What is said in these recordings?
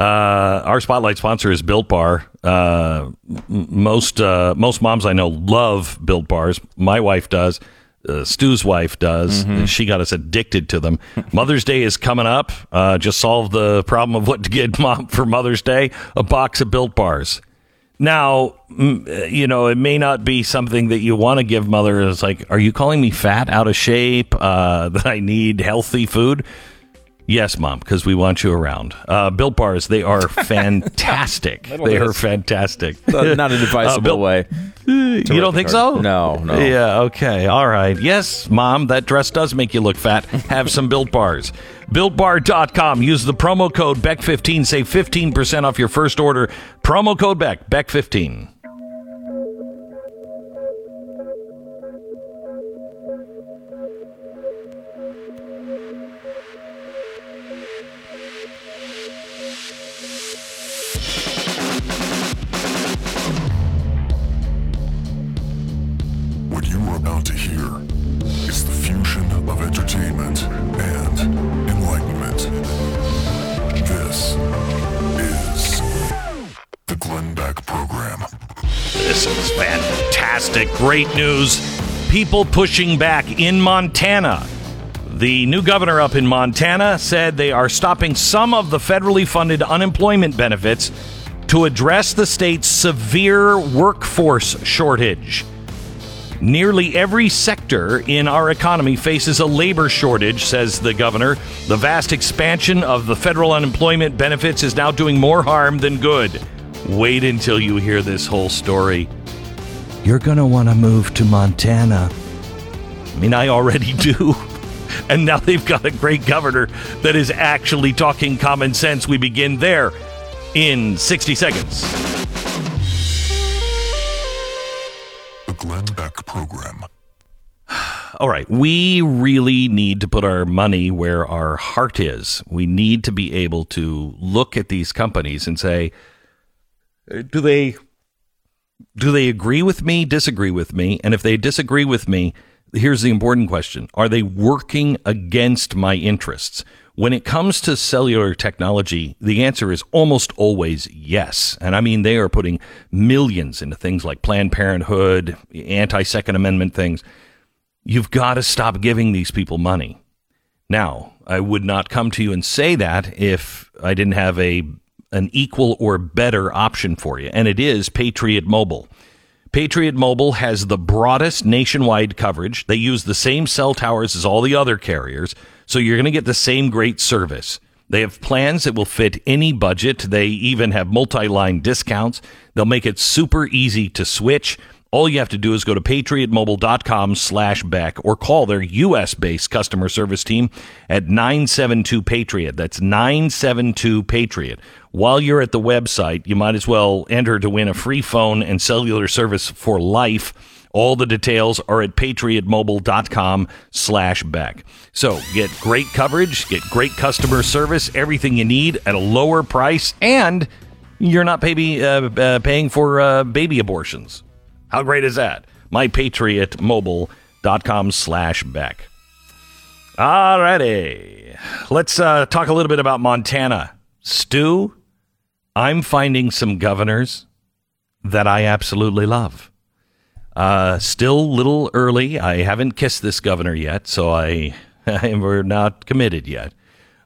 Uh, our spotlight sponsor is Built Bar. Uh, m- most uh, most moms I know love Built Bars. My wife does. Uh, Stu's wife does. She got us addicted to them. Mother's Day is coming up. Uh, just solve the problem of what to get mom for Mother's Day: a box of Built Bars. Now, uh, you know, it may not be something that you want to give mother. It's like, are you calling me fat, out of shape, uh, that I need healthy food? Yes, mom, because we want you around. Uh, Built bars, they are fantastic. they are fantastic. Uh, Not an advisable Bill- way. you don't think so? No, no. Yeah, okay. All right. Yes, mom, that dress does make you look fat. Have some built bars. BuiltBar.com. Use the promo code BECK15. Save 15% off your first order. Promo code BECK, BECK15. The Glenn Beck Program. This is fantastic. Great news. People pushing back in Montana. The new governor up in Montana said they are stopping some of the federally funded unemployment benefits to address the state's severe workforce shortage. Nearly every sector in our economy faces a labor shortage, says the governor. The vast expansion of the federal unemployment benefits is now doing more harm than good. Wait until you hear this whole story. You're going to want to move to Montana. I mean, I already do. And now they've got a great governor that is actually talking common sense. We begin there in 60 seconds. The Glenn Beck Program. All right. We really need to put our money where our heart is. We need to be able to look at these companies and say, do they do they agree with me, disagree with me? And if they disagree with me, here's the important question. Are they working against my interests? When it comes to cellular technology, the answer is almost always yes. And I mean, they are putting millions into things like Planned Parenthood, anti Second Amendment things. You've got to stop giving these people money. Now, I would not come to you and say that if I didn't have a an equal or better option for you, and it is Patriot Mobile. Patriot Mobile has the broadest nationwide coverage. They use the same cell towers as all the other carriers, so you're going to get the same great service. They have plans that will fit any budget. They even have multi-line discounts. They'll make it super easy to switch. All you have to do is go to patriotmobile.com slash Beck or call their U.S. based customer service team at 972 Patriot. That's 972 Patriot. While you're at the website, you might as well enter to win a free phone and cellular service for life. All the details are at patriotmobile.com slash Beck. So get great coverage, get great customer service, everything you need at a lower price, and you're not baby, uh, uh, paying for uh, baby abortions. How great is that? MyPatriotMobile.com slash Beck. Alrighty. Let's uh, talk a little bit about Montana. Stu, I'm finding some governors that I absolutely love. Uh, still little early. I haven't kissed this governor yet, so I we're not committed yet.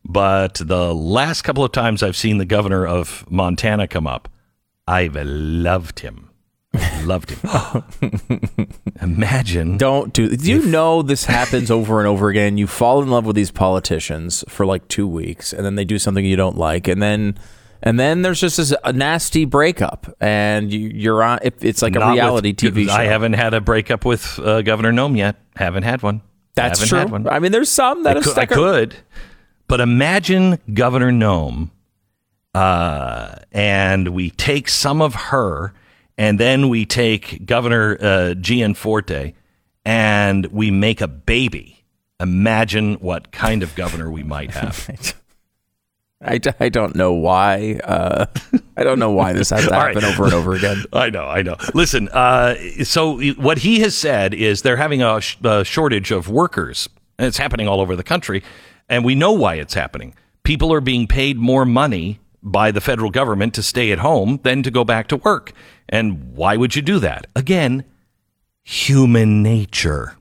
But the last couple of times I've seen the governor of Montana come up, I've loved him. Loved him. Imagine. Don't do. Do you know this happens over and over again? You fall in love with these politicians for like two weeks, and then they do something you don't like, and then and then there's just this a nasty breakup, and you, you're on. It, it's like a Not with- reality TV show. I haven't had a breakup with uh, Governor Noem yet. Haven't had one. That's true. one. I mean, there's some that I could, I could, but imagine Governor Noem, uh, and we take some of her, and then we take Governor uh, Gianforte, and we make a baby. Imagine what kind of governor we might have. I, I don't know why. Uh, I don't know why this has to happen right. over and over again. I know, I know. Listen, uh, so what he has said is they're having a, sh- a shortage of workers. And it's happening all over the country, and we know why it's happening. People are being paid more money by the federal government to stay at home than to go back to work. And why would you do that? Again, human nature.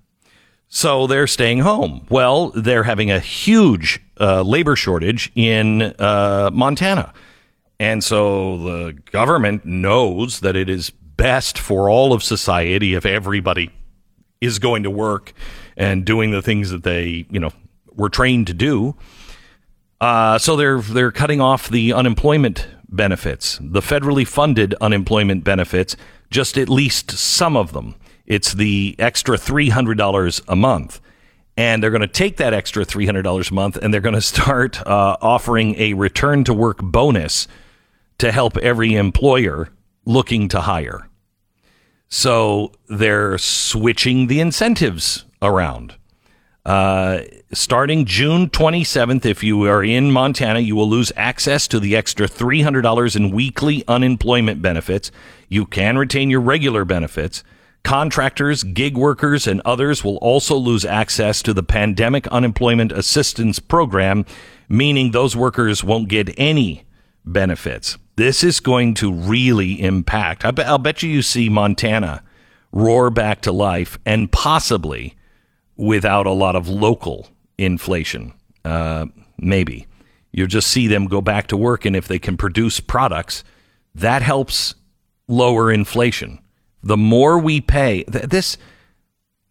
So they're staying home. Well, they're having a huge uh, labor shortage in uh, Montana. And so the government knows that it is best for all of society if everybody is going to work and doing the things that they, you know, were trained to do. Uh, so they're they're cutting off the unemployment benefits, the federally funded unemployment benefits, just at least some of them. It's the extra three hundred dollars a month, and they're going to take that extra three hundred dollars a month, and they're going to start uh, offering a return to work bonus to help every employer looking to hire. So they're switching the incentives around. Uh, starting June 27th, if you are in Montana, you will lose access to the extra $300 in weekly unemployment benefits. You can retain your regular benefits. Contractors, gig workers, and others will also lose access to the Pandemic Unemployment Assistance Program, meaning those workers won't get any benefits. This is going to really impact. I'll bet you you see Montana roar back to life and possibly without a lot of local inflation. Uh, maybe you'll just see them go back to work, and if they can produce products, that helps lower inflation. The more we pay, th- this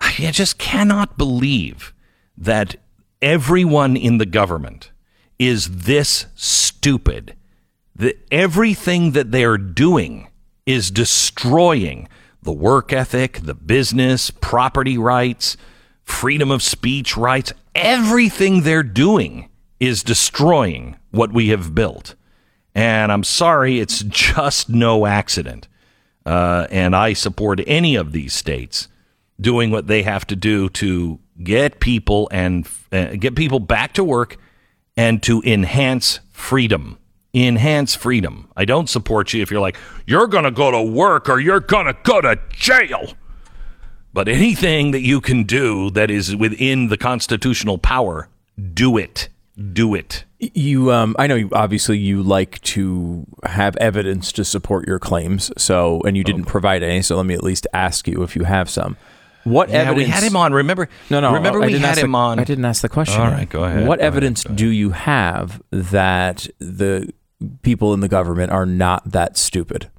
I just cannot believe that everyone in the government is this stupid. That everything that they are doing is destroying the work ethic, the business, property rights freedom of speech rights, everything they're doing is destroying what we have built. And I'm sorry, it's just no accident. Uh, and I support any of these states doing what they have to do to get people and uh, get people back to work and to enhance freedom. Enhance freedom. I don't support you if you're like, you're going to go to work or you're going to go to jail. But anything that you can do that is within the constitutional power, do it. Do it. You, um, I know. You, obviously, you like to have evidence to support your claims. So, and you didn't okay. provide any. So, let me at least ask you if you have some. What yeah, evidence? We had him on. Remember? No, no. Remember, we had him the, on. I didn't ask the question. All right, go ahead. What go evidence ahead, do you have that the people in the government are not that stupid?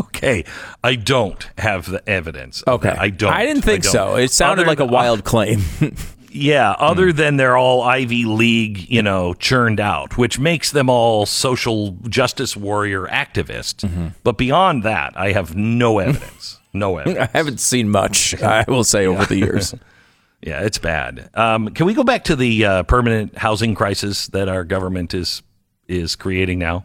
Okay, I don't have the evidence. Okay, I don't. I didn't think I so. It sounded other, like a wild uh, claim. yeah, other mm. than they're all Ivy League, you know, churned out, which makes them all social justice warrior activists. Mm-hmm. But beyond that, I have no evidence. No evidence. I haven't seen much. I will say over the years. yeah, it's bad. Um, can we go back to the uh, permanent housing crisis that our government is is creating now?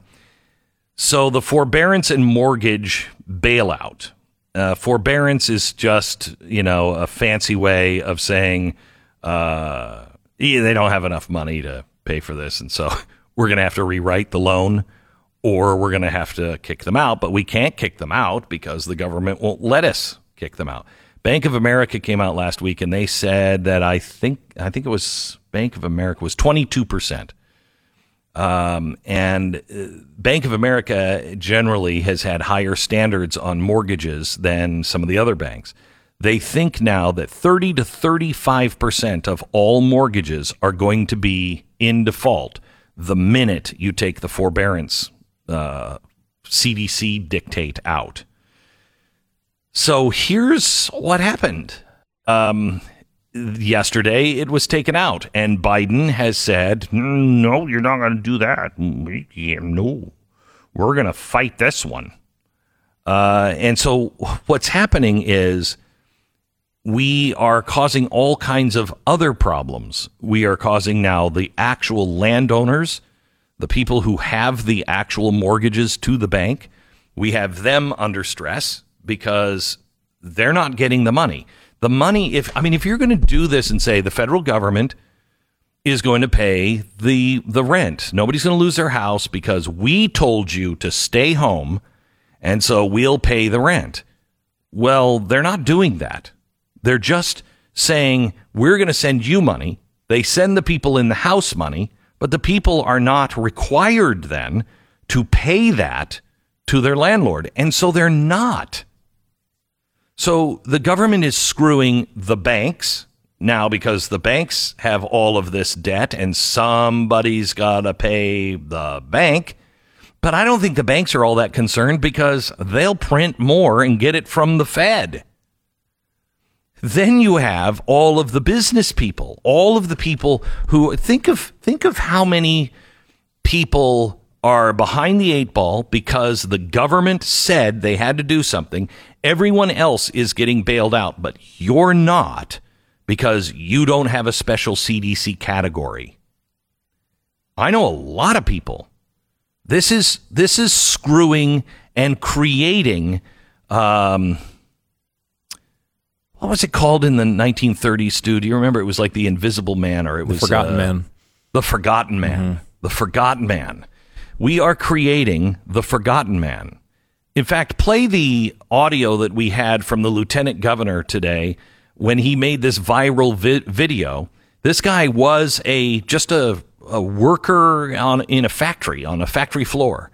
So the forbearance and mortgage bailout. Uh, forbearance is just you know a fancy way of saying uh, they don't have enough money to pay for this, and so we're going to have to rewrite the loan, or we're going to have to kick them out. But we can't kick them out because the government won't let us kick them out. Bank of America came out last week and they said that I think I think it was Bank of America was twenty two percent um, and uh, Bank of America generally has had higher standards on mortgages than some of the other banks. They think now that 30 to 35% of all mortgages are going to be in default the minute you take the forbearance uh, CDC dictate out. So here's what happened. Um, yesterday it was taken out, and Biden has said, "No, you're not going to do that. No, we're going to fight this one." Uh, and so, what's happening is we are causing all kinds of other problems. We are causing now the actual landowners, the people who have the actual mortgages to the bank, we have them under stress because they're not getting the money. The money, if I mean, if you're going to do this and say the federal government is going to pay the the rent, nobody's going to lose their house because we told you to stay home, and so we'll pay the rent. Well, they're not doing that. They're just saying we're going to send you money. They send the people in the house money. but the people are not required then to pay that to their landlord. And so they're not. So the government is screwing the banks now because the banks have all of this debt and somebody's got to pay the bank. But I don't think the banks are all that concerned because they'll print more and get it from the Fed. Then you have all of the business people, all of the people who think of think of how many people are behind the eight ball because the government said they had to do something. Everyone else is getting bailed out, but you're not because you don't have a special CDC category. I know a lot of people. This is this is screwing and creating um, what was it called in the 1930s, Stu? Do you remember? It was like the Invisible Man, or it was Forgotten uh, Man. The Forgotten Man. The Forgotten Man. We are creating the Forgotten Man. In fact, play the audio that we had from the Lieutenant Governor today when he made this viral vi- video. This guy was a just a, a worker on in a factory on a factory floor.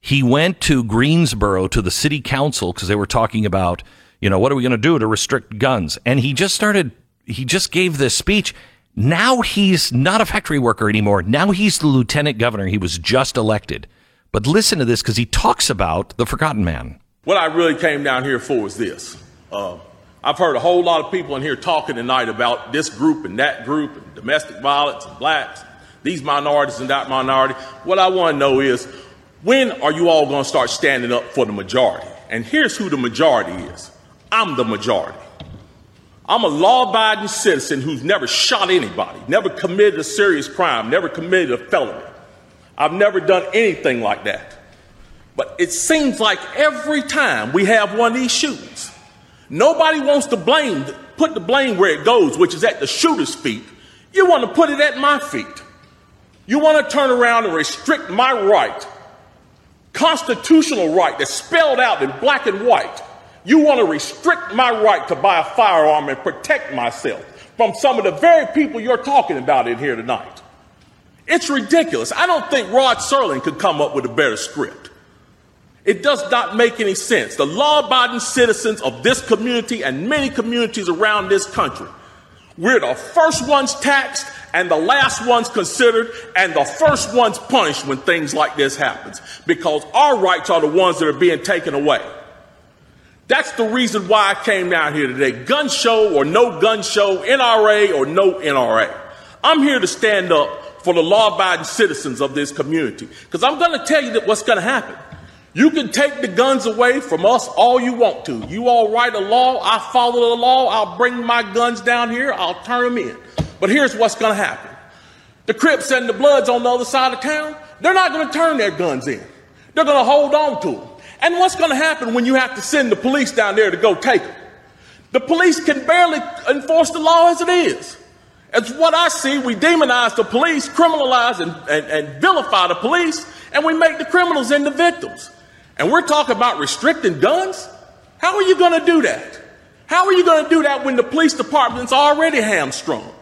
He went to Greensboro to the city council because they were talking about, you know, what are we going to do to restrict guns? And he just started, he just gave this speech. Now he's not a factory worker anymore. Now he's the lieutenant governor. He was just elected. But listen to this because he talks about the forgotten man. What I really came down here for is this. Uh, I've heard a whole lot of people in here talking tonight about this group and that group and domestic violence and blacks, these minorities and that minority. What I want to know is when are you all going to start standing up for the majority? And here's who the majority is I'm the majority. I'm a law abiding citizen who's never shot anybody, never committed a serious crime, never committed a felony. I've never done anything like that. But it seems like every time we have one of these shootings, nobody wants to blame, put the blame where it goes, which is at the shooter's feet. You want to put it at my feet. You want to turn around and restrict my right, constitutional right that's spelled out in black and white. You want to restrict my right to buy a firearm and protect myself from some of the very people you're talking about in here tonight. It's ridiculous. I don't think Rod Serling could come up with a better script. It does not make any sense. The law abiding citizens of this community and many communities around this country, we're the first ones taxed and the last ones considered and the first ones punished when things like this happens because our rights are the ones that are being taken away. That's the reason why I came down here today. Gun show or no gun show, NRA or no NRA. I'm here to stand up for the law abiding citizens of this community because I'm going to tell you that what's going to happen. You can take the guns away from us all you want to. You all write a law, I follow the law, I'll bring my guns down here, I'll turn them in. But here's what's going to happen the Crips and the Bloods on the other side of town, they're not going to turn their guns in, they're going to hold on to them. And what's going to happen when you have to send the police down there to go take them? The police can barely enforce the law as it is. It's what I see. We demonize the police, criminalize and, and, and vilify the police, and we make the criminals into victims. And we're talking about restricting guns? How are you going to do that? How are you going to do that when the police department's already hamstrung?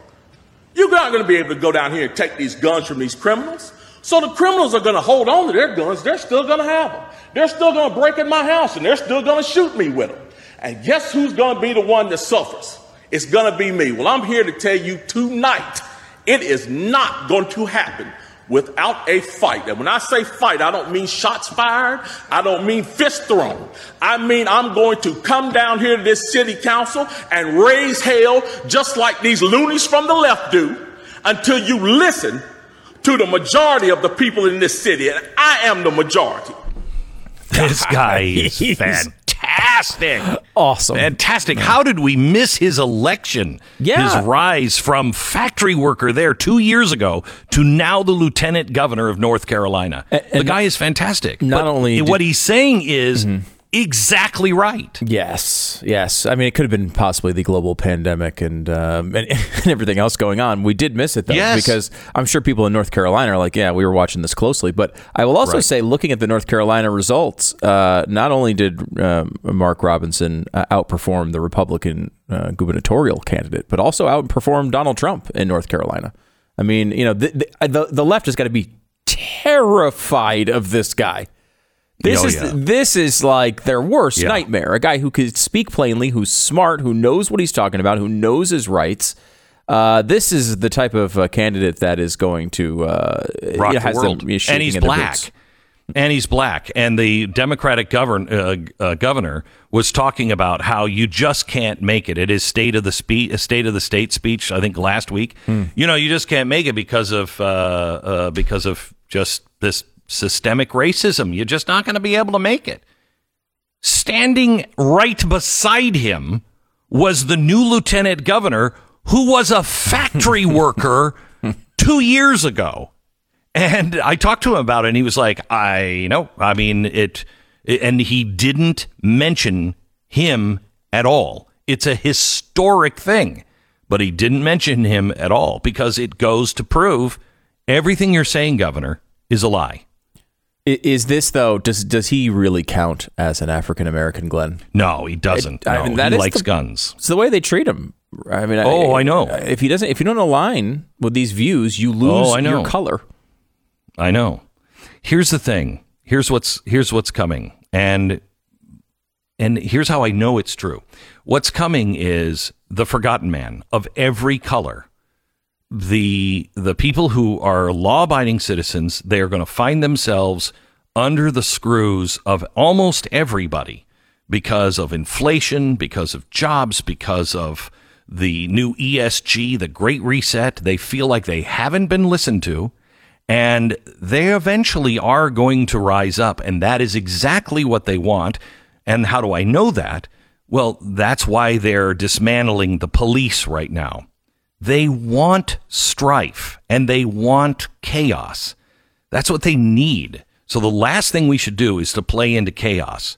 You're not going to be able to go down here and take these guns from these criminals. So the criminals are going to hold on to their guns. They're still going to have them. They're still going to break in my house and they're still going to shoot me with them. And guess who's going to be the one that suffers? It's going to be me. Well, I'm here to tell you tonight, it is not going to happen without a fight. And when I say fight, I don't mean shots fired. I don't mean fist thrown. I mean, I'm going to come down here to this city council and raise hell just like these loonies from the left do until you listen to the majority of the people in this city. And I am the majority. This guy is He's fantastic. Awesome. Fantastic. How did we miss his election? Yeah. His rise from factory worker there two years ago to now the lieutenant governor of North Carolina. the guy is fantastic. not But only what did- he's saying is mm-hmm. Exactly right. Yes, yes. I mean, it could have been possibly the global pandemic and um, and, and everything else going on. We did miss it though, Yes. because I'm sure people in North Carolina are like, "Yeah, we were watching this closely." But I will also Right. say, looking at the North Carolina results, uh, not only did um, Mark Robinson uh, outperform the Republican uh, gubernatorial candidate, but also outperformed Donald Trump in North Carolina. I mean, you know, the, the, the left has got to be terrified of this guy. This Oh, is yeah. this is like their worst Yeah. nightmare. A guy who could speak plainly, who's smart, who knows what he's talking about, who knows his rights. Uh, this is the type of uh, candidate that is going to uh, rock you know, the them, world. shaking and he's black. And he's black. And the Democratic govern, uh, uh, governor was talking about how you just can't make it. It is state of the spe- state of the state speech. I think last week. Hmm. You know, you just can't make it because of uh, uh, because of just this systemic racism. You're just not going to be able to make it. Standing right beside him was the new lieutenant governor who was a factory worker two years ago. And I talked to him about it, and he was like, "I know. I mean it," and he didn't mention him at all. It's a historic thing, but he didn't mention him at all because it goes to prove everything you're saying, Governor, is a lie. I- Is this though? Does does he really count as an African American, Glenn? No, he doesn't. I no, mean, that he is likes the- guns. It's the way they treat him. I mean, Oh, I know. If he doesn't, if you don't align with these views, you oh, lose Oh, I know. your color. I know. Here's the thing. Here's what's here's what's coming. And and here's how I know it's true. What's coming is the forgotten man of every color. The the people who are law-abiding citizens, they are going to find themselves under the screws of almost everybody because of inflation, because of jobs, because of the new ESG, the Great Reset. They feel like they haven't been listened to and they eventually are going to rise up and that is exactly what they want. And how do i know that? Well that's why they're dismantling the police right now they want strife and they want chaos that's what they need so the last thing we should do is to play into chaos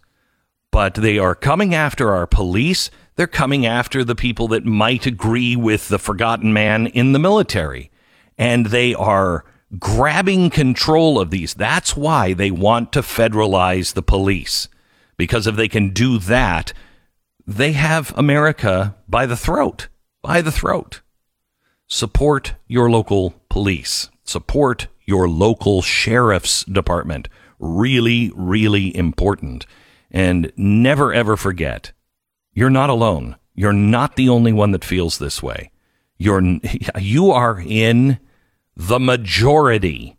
but they are coming after our police. They're coming after the people that might agree with the forgotten man in the military. And they are grabbing control of these. That's why they want to federalize the police. Because if they can do that, they have America by the throat. By the throat. Support your local police. Support your local sheriff's department. Really, really important. And never ever forget, you're not alone. You're not the only one that feels this way. You're you are in the majority.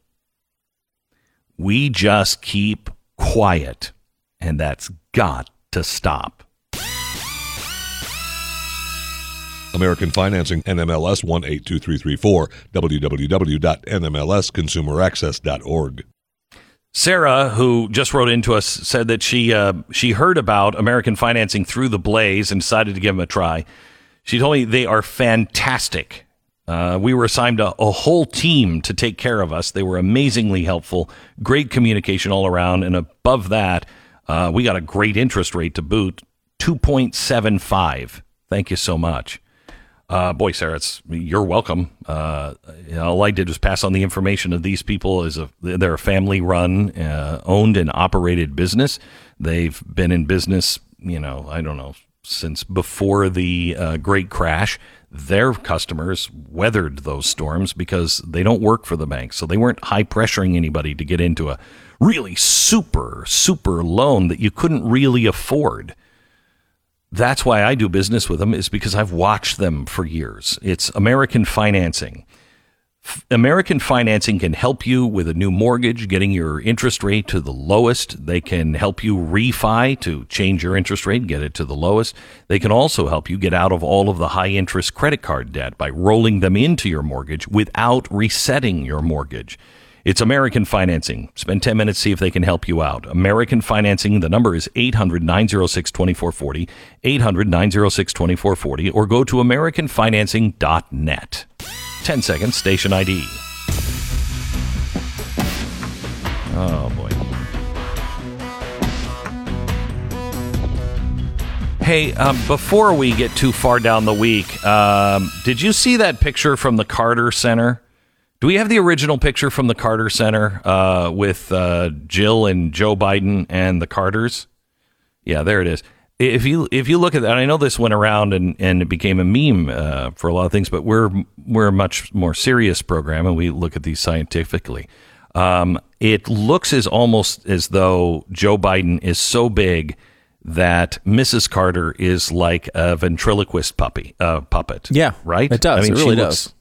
We just keep quiet, and that's got to stop. American Financing, NMLS 182334, www.nmlsconsumeraccess.org. Sarah, who just wrote into us, said that she uh, she heard about American financing through the Blaze and decided to give them a try. She told me they are fantastic. Uh, we were assigned a, a whole team to take care of us. They were amazingly helpful, great communication all around, and above that, uh, we got a great interest rate to boot, two point seven five. Thank you so much. Uh, boy, Sarah, it's you're welcome. Uh, you know, all I did was pass on the information of these people. Is a they're a family run, uh, owned and operated business. They've been in business, you know, I don't know, since before the uh, Great Crash. Their customers weathered those storms because they don't work for the bank, so they weren't high pressuring anybody to get into a really super super loan that you couldn't really afford that's why I do business with them is because I've watched them for years. It's American Financing. F- American Financing can help you with a new mortgage, getting your interest rate to the lowest. They can help you refi to change your interest rate, get it to the lowest. They can also help you get out of all of the high interest credit card debt by rolling them into your mortgage without resetting your mortgage. It's American Financing. Spend 10 minutes, see if they can help you out. American Financing, the number is 800 906 2440, 800 906 2440, or go to AmericanFinancing.net. 10 seconds, station ID. Oh, boy. Hey, um, before we get too far down the week, um, did you see that picture from the Carter Center? Do we have the original picture from the Carter Center uh, with uh, Jill and Joe Biden and the Carters? Yeah, there it is. if you if you look at that, I know this went around and, and it became a meme uh, for a lot of things, but we're we're a much more serious program, and we look at these scientifically. Um, it looks as almost as though Joe Biden is so big that Mrs. Carter is like a ventriloquist puppy uh, puppet. Yeah, right. it does. I mean, It really does.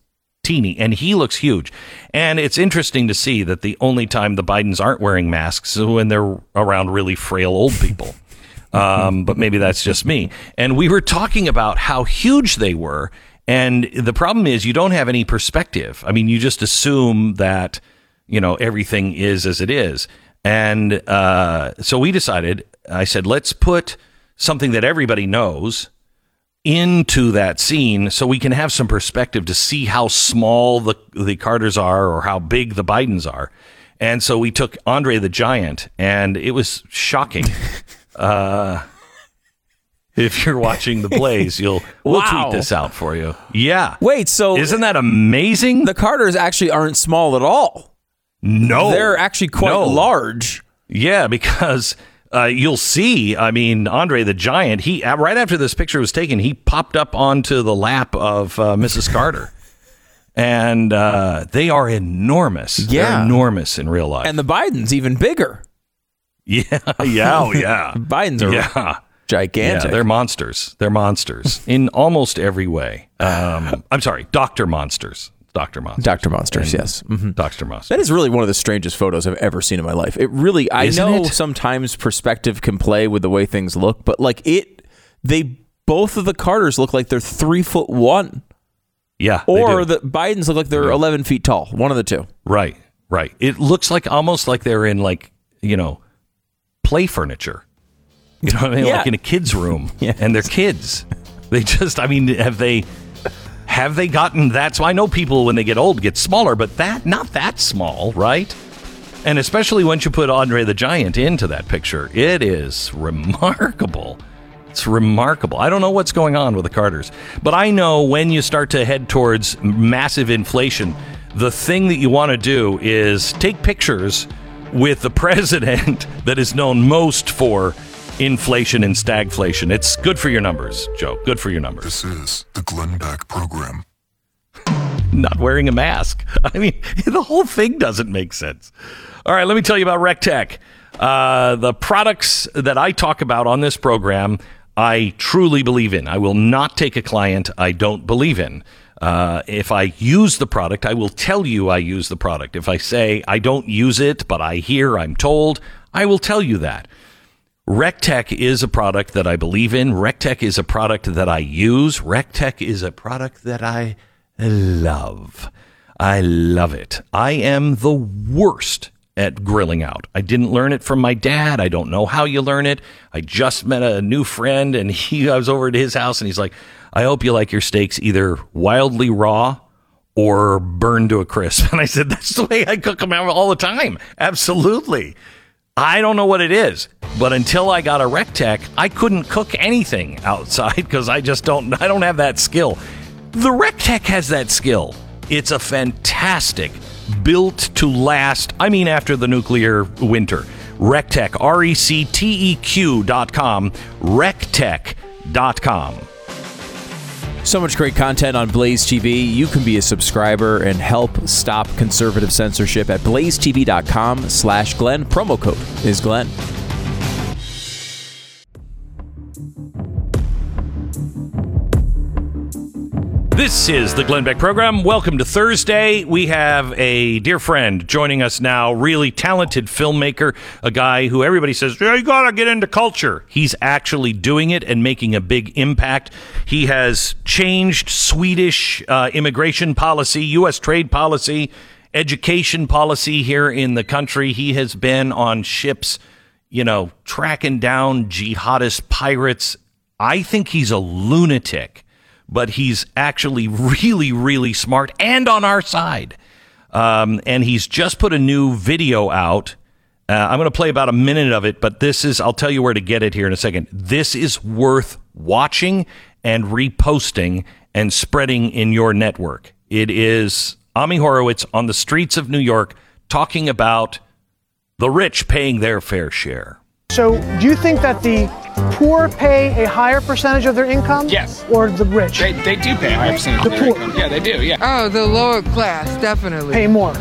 Teeny, and he looks huge. And it's interesting to see that the only time the Bidens aren't wearing masks is when they're around really frail old people. um, but maybe that's just me. And we were talking about how huge they were. And the problem is, you don't have any perspective. I mean, you just assume that, you know, everything is as it is. And uh, so we decided, I said, let's put something that everybody knows into that scene so we can have some perspective to see how small the the Carters are or how big the Bidens are. And so we took Andre the Giant and it was shocking. uh if you're watching the Blaze, you'll we'll Wow. tweet this out for you. Yeah. Wait, so Isn't that amazing? the Carters actually aren't small at all. no. They're actually quite No. large. Yeah, because uh, you'll see. I mean, Andre the Giant. He right after this picture was taken, he popped up onto the lap of uh, Mrs. Carter, and uh, they are enormous. Yeah. They're enormous in real life. And the Bidens even bigger. yeah, yeah, oh, yeah, Bidens are yeah. gigantic. Yeah, they're monsters. They're monsters in almost every way. Um, I'm sorry, Doctor Monsters. Doctor Monsters. Dr. Monsters, yes. Mhm. Doctor Monsters. That is really one of the strangest photos I've ever seen in my life. It really, I Isn't know it? sometimes perspective can play with the way things look, but like it, they both of the Carters look like they're three foot one, Yeah, or the Bidens look like they're 11 feet tall. One of the two. Right, right. It looks like almost like they're in like you know play furniture. You know what I mean? Yeah. Like in a kid's room, Yes. and they're kids. They just, I mean, have they have they gotten that? So I know people when they get old get smaller, but that not that small, right? And especially once you put Andre the Giant into that picture, it is remarkable. It's remarkable. I don't know what's going on with the Carters, but I know when you start to head towards massive inflation, the thing that you want to do is take pictures with the president that is known most for inflation and stagflation. It's good for your numbers, Joe. Good for your numbers. This is the Glenn Beck Program. not wearing a mask. I mean, the whole thing doesn't make sense. All right, let me tell you about Recteq. Uh, the products that I talk about on this program, I truly believe in. I will not take a client I don't believe in. Uh, if I use the product, I will tell you I use the product. If I say I don't use it, but I hear, I'm told, I will tell you that. Recteq is a product that I believe in. Recteq is a product that I use. Recteq is a product that I love. I love it. I am the worst at grilling out. I didn't learn it from my dad. I don't know how you learn it. I just met a new friend and he I was over at his house and he's like, "I hope you like your steaks either wildly raw or burned to a crisp." And I said, "That's the way I cook them all the time." Absolutely. I don't know what it is, but until I got a Recteq, I couldn't cook anything outside because I just don't I don't have that skill. The Recteq has that skill. It's a fantastic built to last, I mean after the nuclear winter. Recteq, R E C T E Q dot com, Recteq dot com. So much great content on Blaze TV. You can be a subscriber and help stop conservative censorship at blazetv.com slash Glenn. Promo code is Glenn. This is the Glenn Beck program. Welcome to Thursday. We have a dear friend joining us now, really talented filmmaker, a guy who everybody says, yeah, you gotta get into culture. He's actually doing it and making a big impact. He has changed Swedish uh, immigration policy, U.S. trade policy, education policy here in the country. He has been on ships, you know, tracking down jihadist pirates. I think he's a lunatic but he's actually really, really smart and on our side. Um, and he's just put a new video out. Uh, I'm going to play about a minute of it, but this is, I'll tell you where to get it here in a second. This is worth watching and reposting and spreading in your network. It is Ami Horowitz on the streets of New York talking about the rich paying their fair share. So, do you think that the poor pay a higher percentage of their income? Yes. Or the rich They, they do pay a higher percentage The of their poor. income. Yeah, they do. Yeah. Oh, the lower class, definitely. pay more?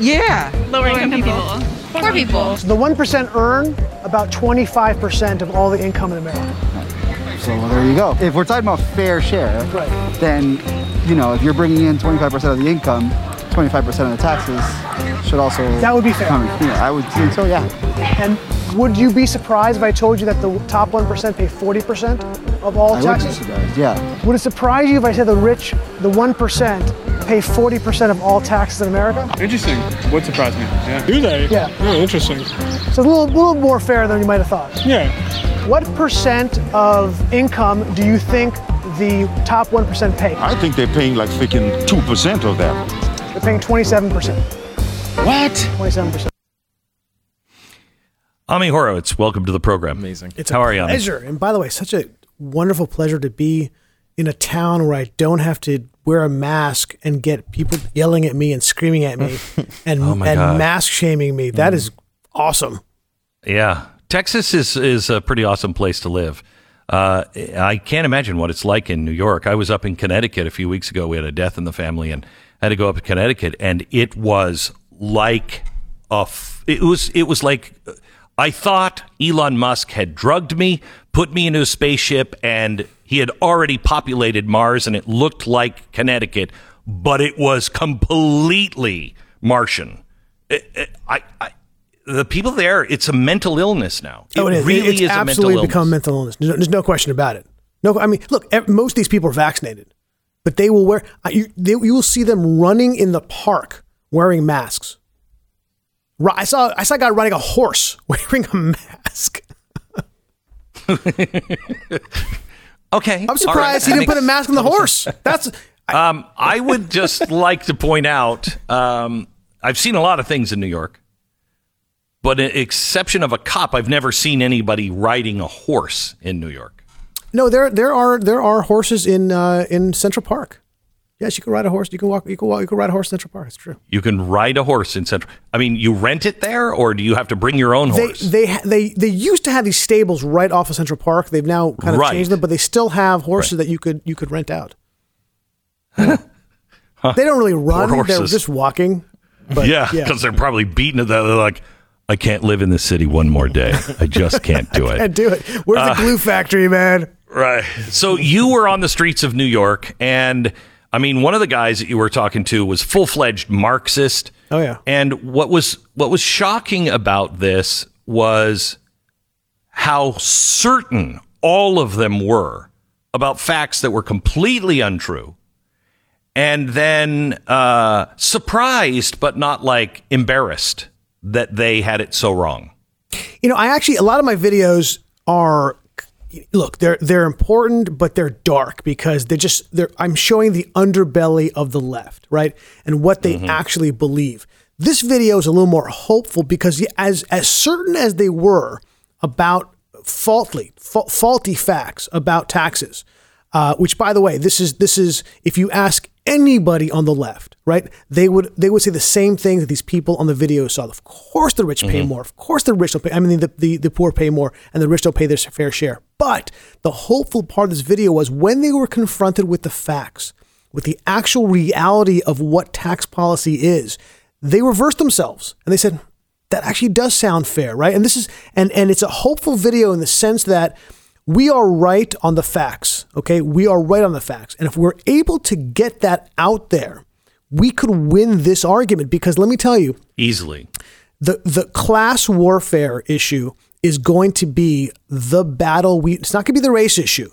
Yeah. Lower income people. Poor people. So the 1% earn about 25% of all the income in America. So well, there you go. If we're talking about fair share, Right. then you know if you're bringing in 25% of the income, 25% of the taxes should also That would be fair. come. Yeah, I would think so. Yeah. And would you be surprised if I told you that the top 1% pay 40% of all I would be taxes? surprised. Yeah. Would it surprise you if I said the rich, the 1%, pay 40% of all taxes in America? Interesting. Would surprise me. Yeah. Do they? Yeah. Oh, interesting. So it's a little, little more fair than you might have thought. Yeah. What percent of income do you think the top 1% pay? I think they're paying like freaking 2% of that. They're paying 27%. What? 27%. Ami Horowitz, welcome to the program. Amazing. It's How a are you, Ami? pleasure. And by the way, such a wonderful pleasure to be in a town where I don't have to wear a mask and get people yelling at me and screaming at me and, Oh and God. mask shaming me. That is awesome. Yeah, Texas is is a pretty awesome place to live. Uh, I can't imagine what it's like in New York. I was up in Connecticut a few weeks ago. We had a death in the family, and had to go up to Connecticut, and it was like a. F- it was it was like I thought Elon Musk had drugged me, put me into a spaceship, and he had already populated Mars, and it looked like Connecticut, but it was completely Martian. It- it- I, I, the people there, it's a mental illness now. It, Oh, it is. really it's is a absolutely mental become mental illness. There's no, there's no question about it. No, I mean, look, most of these people are vaccinated, but they will wear. You, they, you will see them running in the park wearing masks. I saw I saw a guy riding a horse wearing a mask. Okay, I'm surprised he didn't put a mask on the horse. That's Um, I would just like to point out um, I've seen a lot of things in New York, but an exception of a cop, I've never seen anybody riding a horse in New York. no. There there are there are horses in uh, in Central Park. Yes, you can ride a horse. You can walk. You can walk. You can ride a horse in Central Park. It's true. You can ride a horse in Central. I mean, you rent it there, or do you have to bring your own They, horse? they they they used to have these stables right off of Central Park. They've now kind of Right. changed them, but they still have horses that you could you could rent out. They don't really run; they're horses. just walking. But yeah, because they're probably beaten to that. They're like, I can't live in this city one more day. I just can't do it. can't do it. Where's Uh, the glue factory, man? Right. So you were on the streets of New York, and I mean, one of the guys that you were talking to was full fledged Marxist. Oh yeah. And what was what was shocking about this was how certain all of them were about facts that were completely untrue, and then uh, surprised but not like embarrassed that they had it so wrong. You know, I actually a lot of my videos are look, they're they're important, but they're dark because they're just they're I'm showing the underbelly of the left, right? And what they mm-hmm. actually believe. This video is a little more hopeful because as as certain as they were about faulty fa- faulty facts about taxes, uh, which by the way, this is this is if you ask anybody on the left, right? They would they would say the same thing that these people on the video saw. Of course, the rich pay more. Of course, the rich don't pay. I mean, the, the the poor pay more, and the rich don't pay their fair share. But the hopeful part of this video was when they were confronted with the facts, with the actual reality of what tax policy is, they reversed themselves and they said, that actually does sound fair, right? And this is and and it's a hopeful video in the sense that we are right on the facts, okay? We are right on the facts. And if we're able to get that out there, we could win this argument because let me tell you, Easily. the the class warfare issue is going to be the battle we it's not going to be the race issue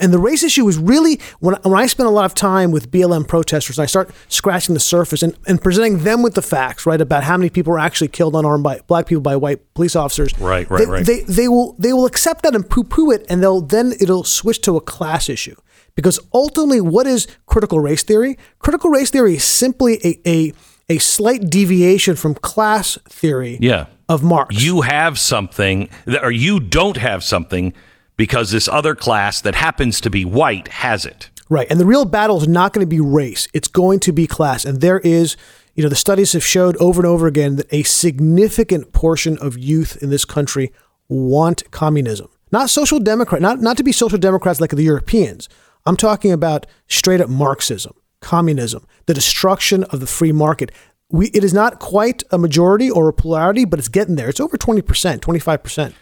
and the race issue is really when, when I spend a lot of time with BLM protesters and I start scratching the surface and, and presenting them with the facts, right, about how many people are actually killed unarmed by black people by white police officers. Right, right, they, right. They, they will they will accept that and poo poo it, and they'll then it'll switch to a class issue because ultimately, what is critical race theory? Critical race theory is simply a a, a slight deviation from class theory Yeah. of Marx. You have something, that, or you don't have something because this other class that happens to be white has it. Right. And the real battle is not going to be race. It's going to be class. And there is, you know, the studies have showed over and over again that a significant portion of youth in this country want communism. Not social democrat, not, not to be social democrats like the Europeans. I'm talking about straight up Marxism, communism, the destruction of the free market. We, it is not quite a majority or a plurality, but it's getting there. It's over 20%, 25%.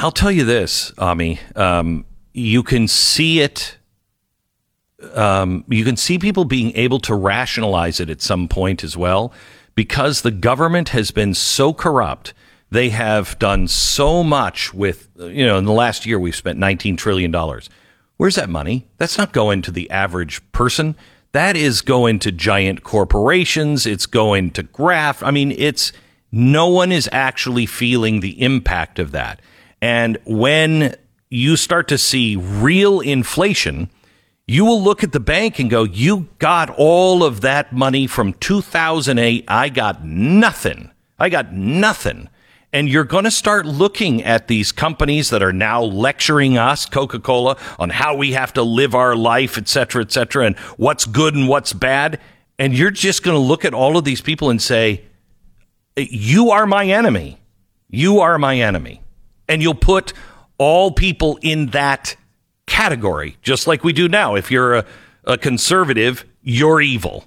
I'll tell you this, Ami. Um, you can see it. Um, you can see people being able to rationalize it at some point as well, because the government has been so corrupt. They have done so much with, you know, in the last year we've spent $19 trillion. Where's that money? That's not going to the average person. That is going to giant corporations. It's going to graft. I mean, it's no one is actually feeling the impact of that. And when you start to see real inflation, you will look at the bank and go, You got all of that money from 2008. I got nothing. I got nothing. And you're going to start looking at these companies that are now lecturing us, Coca Cola, on how we have to live our life, et cetera, et cetera, and what's good and what's bad. And you're just going to look at all of these people and say, You are my enemy. You are my enemy. And you'll put all people in that category, just like we do now. If you're a, a conservative, you're evil.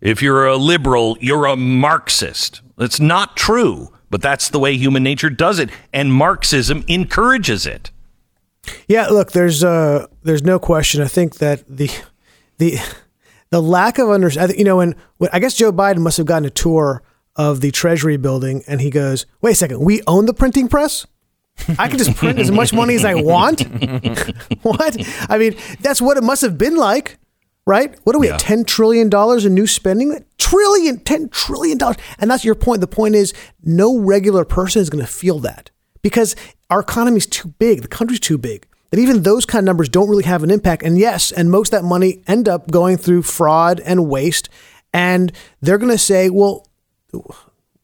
If you're a liberal, you're a Marxist. It's not true, but that's the way human nature does it, and Marxism encourages it. Yeah, look, there's uh, there's no question. I think that the the the lack of understanding, you know, when I guess Joe Biden must have gotten a tour of the Treasury building, and he goes, "Wait a second, we own the printing press." I can just print as much money as I want. what? I mean, that's what it must have been like, right? What are we Yeah. at? $10 trillion in new spending? Trillion, $10 trillion. And that's your point. The point is, no regular person is going to feel that because our economy's too big. The country's too big. That even those kind of numbers don't really have an impact. And yes, and most of that money end up going through fraud and waste. And they're going to say, well,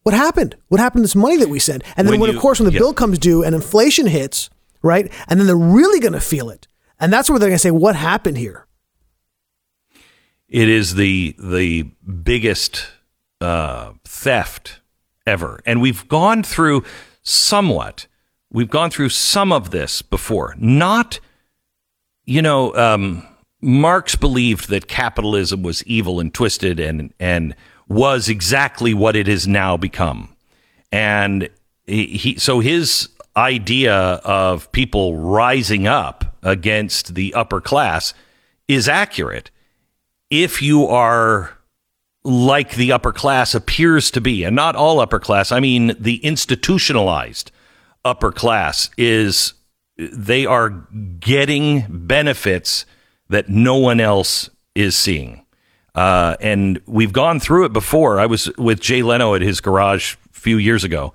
what happened? What happened to this money that we sent? And then When when, you- of course, when the yeah. bill comes due and inflation hits, right? And then they're really going to feel it. And that's where they're going to say, what happened here? It is the the biggest uh, theft ever, and we've gone through somewhat. We've gone through some of this before. Not, you know, um, Marx believed that capitalism was evil and twisted, and and was exactly what it has now become. And he, he so his idea of people rising up against the upper class is accurate if you are like the upper class appears to be, and not all upper class, I mean the institutionalized upper class is they are getting benefits that no one else is seeing. Uh, and we've gone through it before. I was with Jay Leno at his garage a few years ago,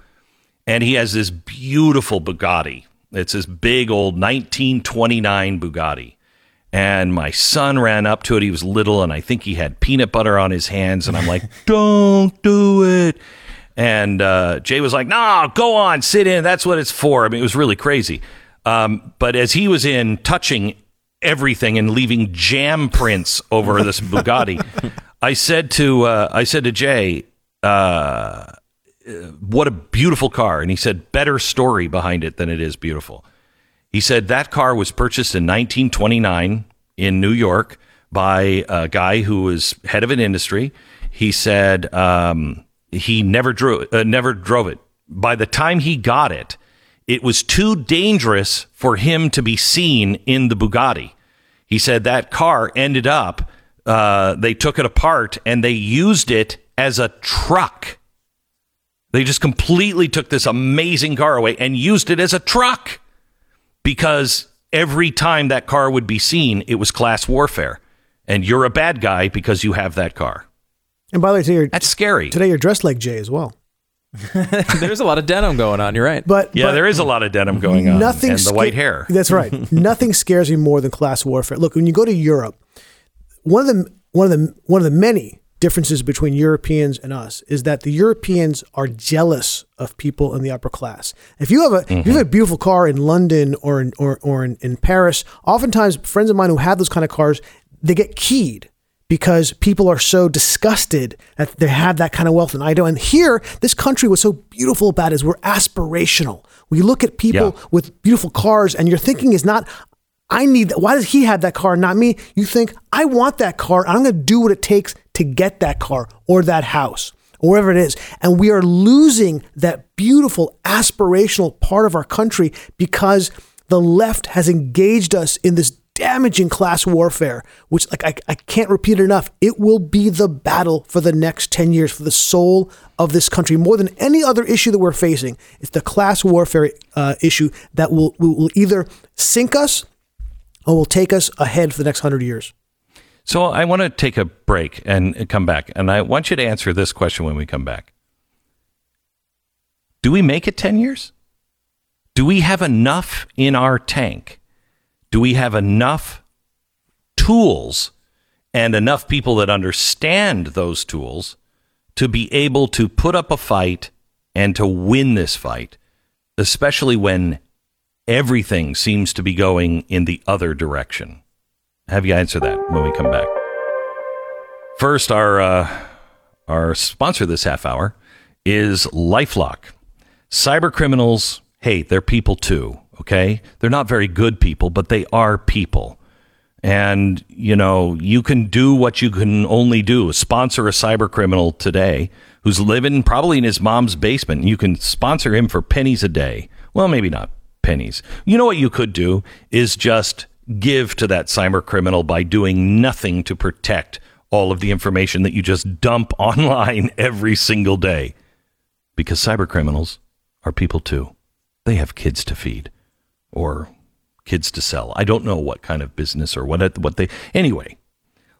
and he has this beautiful Bugatti. It's this big old 1929 Bugatti. And my son ran up to it. He was little, and I think he had peanut butter on his hands. And I'm like, don't do it. And uh, Jay was like, no, go on, sit in. That's what it's for. I mean, it was really crazy. Um, but as he was in touching everything and leaving jam prints over this Bugatti, I said to uh, I said to Jay, uh, "What a beautiful car!" And he said, "Better story behind it than it is beautiful." He said that car was purchased in 1929 in New York by a guy who was head of an industry. He said um, he never drew, uh, never drove it. By the time he got it, it was too dangerous for him to be seen in the Bugatti. He said that car ended up. Uh, they took it apart and they used it as a truck. They just completely took this amazing car away and used it as a truck because every time that car would be seen, it was class warfare. And you're a bad guy because you have that car. And by the way, today you're, That's scary. today you're dressed like Jay as well. There's a lot of denim going on. You're right. But Yeah, but there is a lot of denim going on. nothing and the white hair. That's right. nothing scares me more than class warfare. Look, when you go to Europe, one of the one of the one of the many differences between Europeans and us is that the Europeans are jealous of people in the upper class. If you have a if you mm-hmm. have a beautiful car in London or in or, or in, in Paris, oftentimes friends of mine who have those kind of cars, they get keyed because people are so disgusted that they have that kind of wealth and I don't. And here, this country was so beautiful about is we're aspirational. We look at people Yeah. with beautiful cars and your thinking is not, I need that. Why does he have that car, not me? You think, I want that car. and I'm going to do what it takes to get that car or that house or wherever it is. And we are losing that beautiful aspirational part of our country because the left has engaged us in this damaging class warfare, which like I, I can't repeat it enough. It will be the battle for the next 10 years for the soul of this country more than any other issue that we're facing. It's the class warfare uh, issue that will, will, will either sink us or will take us ahead for the next 100 years. So I want to take a break and come back. And I want you to answer this question when we come back. Do we make it 10 years? Do we have enough in our tank? Do we have enough tools and enough people that understand those tools to be able to put up a fight and to win this fight, especially when everything seems to be going in the other direction? Have you answer that when we come back? First, our uh, our sponsor this half hour is LifeLock. Cyber criminals, hey, they're people too. Okay, they're not very good people, but they are people. And you know, you can do what you can only do. Sponsor a cyber criminal today who's living probably in his mom's basement. You can sponsor him for pennies a day. Well, maybe not pennies. You know what you could do is just give to that cyber criminal by doing nothing to protect all of the information that you just dump online every single day. Because cyber criminals are people too. They have kids to feed or kids to sell. I don't know what kind of business or what what they anyway.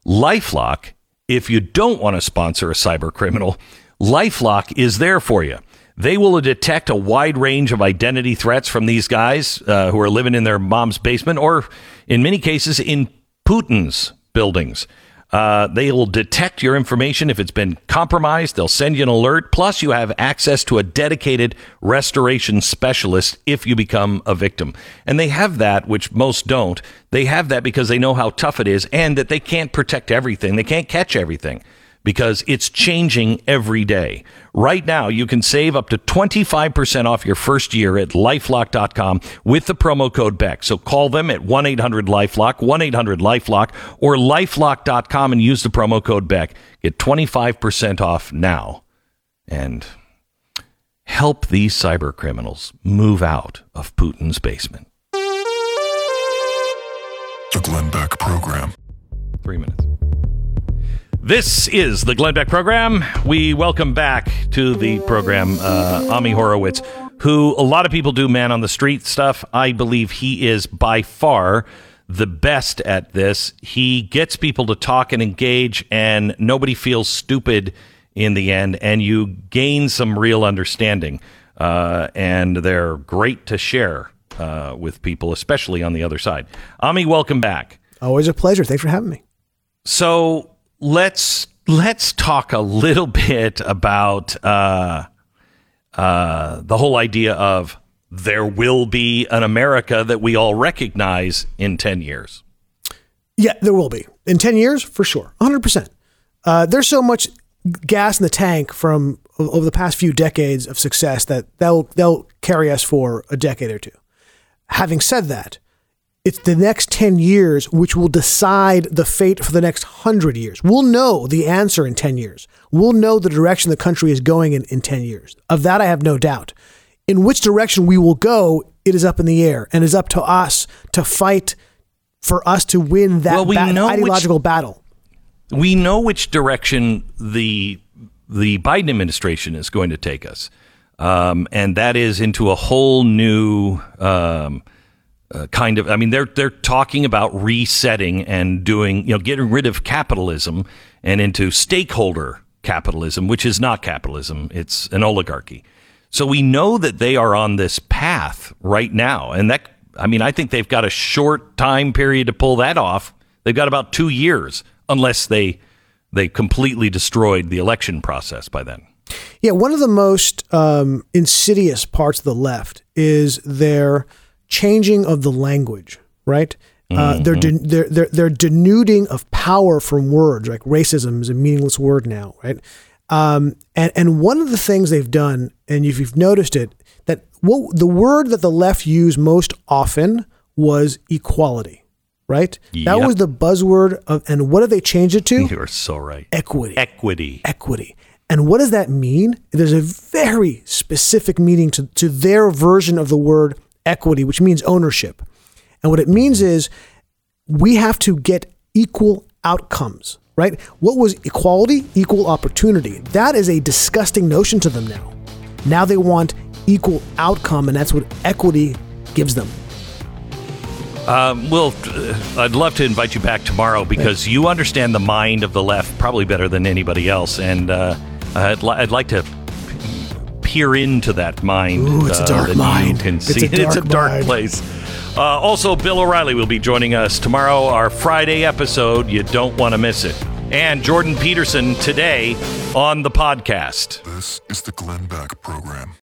LifeLock, if you don't want to sponsor a cyber criminal, LifeLock is there for you. They will detect a wide range of identity threats from these guys uh, who are living in their mom's basement, or in many cases, in Putin's buildings. Uh, they will detect your information if it's been compromised. They'll send you an alert. Plus, you have access to a dedicated restoration specialist if you become a victim. And they have that, which most don't. They have that because they know how tough it is and that they can't protect everything. They can't catch everything because it's changing every day. Right now, you can save up to 25% off your first year at lifelock.com with the promo code BECK. So call them at 1 800 Lifelock, 1 800 Lifelock, or lifelock.com and use the promo code BECK. Get 25% off now and help these cyber criminals move out of Putin's basement. The Glenn Beck Program. Three minutes. This is the Glenn Beck program. We welcome back to the program uh, Ami Horowitz, who a lot of people do man on the street stuff. I believe he is by far the best at this. He gets people to talk and engage, and nobody feels stupid in the end, and you gain some real understanding. Uh, and they're great to share uh, with people, especially on the other side. Ami, welcome back. Always a pleasure. Thanks for having me. So let's let's talk a little bit about uh, uh, the whole idea of there will be an America that we all recognize in ten years. Yeah, there will be in ten years for sure, hundred percent. Uh, there's so much gas in the tank from over the past few decades of success that they'll they'll carry us for a decade or two. Having said that, it's the next 10 years which will decide the fate for the next 100 years. We'll know the answer in 10 years. We'll know the direction the country is going in in 10 years. Of that, I have no doubt. In which direction we will go, it is up in the air and is up to us to fight for us to win that Well, we ba- know which- ideological battle. We know which direction the the Biden administration is going to take us, um, and that is into a whole new. Um, uh, kind of. I mean, they're they're talking about resetting and doing, you know, getting rid of capitalism and into stakeholder capitalism, which is not capitalism; it's an oligarchy. So we know that they are on this path right now, and that. I mean, I think they've got a short time period to pull that off. They've got about two years, unless they they completely destroyed the election process by then. Yeah, one of the most um, insidious parts of the left is their changing of the language, right? Uh, they're, de- they're they're they're denuding of power from words. Like racism is a meaningless word now, right? Um, and and one of the things they've done, and if you've noticed it, that what the word that the left used most often was equality, right? That was the buzzword of, and what did they change it to? You are so right. Equity. Equity. Equity. And what does that mean? There's a very specific meaning to, to their version of the word equity, which means ownership. And what it means is we have to get equal outcomes, right? What was equality? Equal opportunity. That is a disgusting notion to them now. Now they want equal outcome, and that's what equity gives them. Um, well, uh, I'd love to invite you back tomorrow because you understand the mind of the left probably better than anybody else, and uh, I'd, li- I'd like to peer into that mind. Ooh, it's a uh, dark that mind. Can It's a see. it's a dark dark mind. place. Uh, also, Bill O'Reilly will be joining us tomorrow, our Friday episode. You don't want to miss it. And Jordan Peterson today on the podcast. This is the Glenn Beck Program.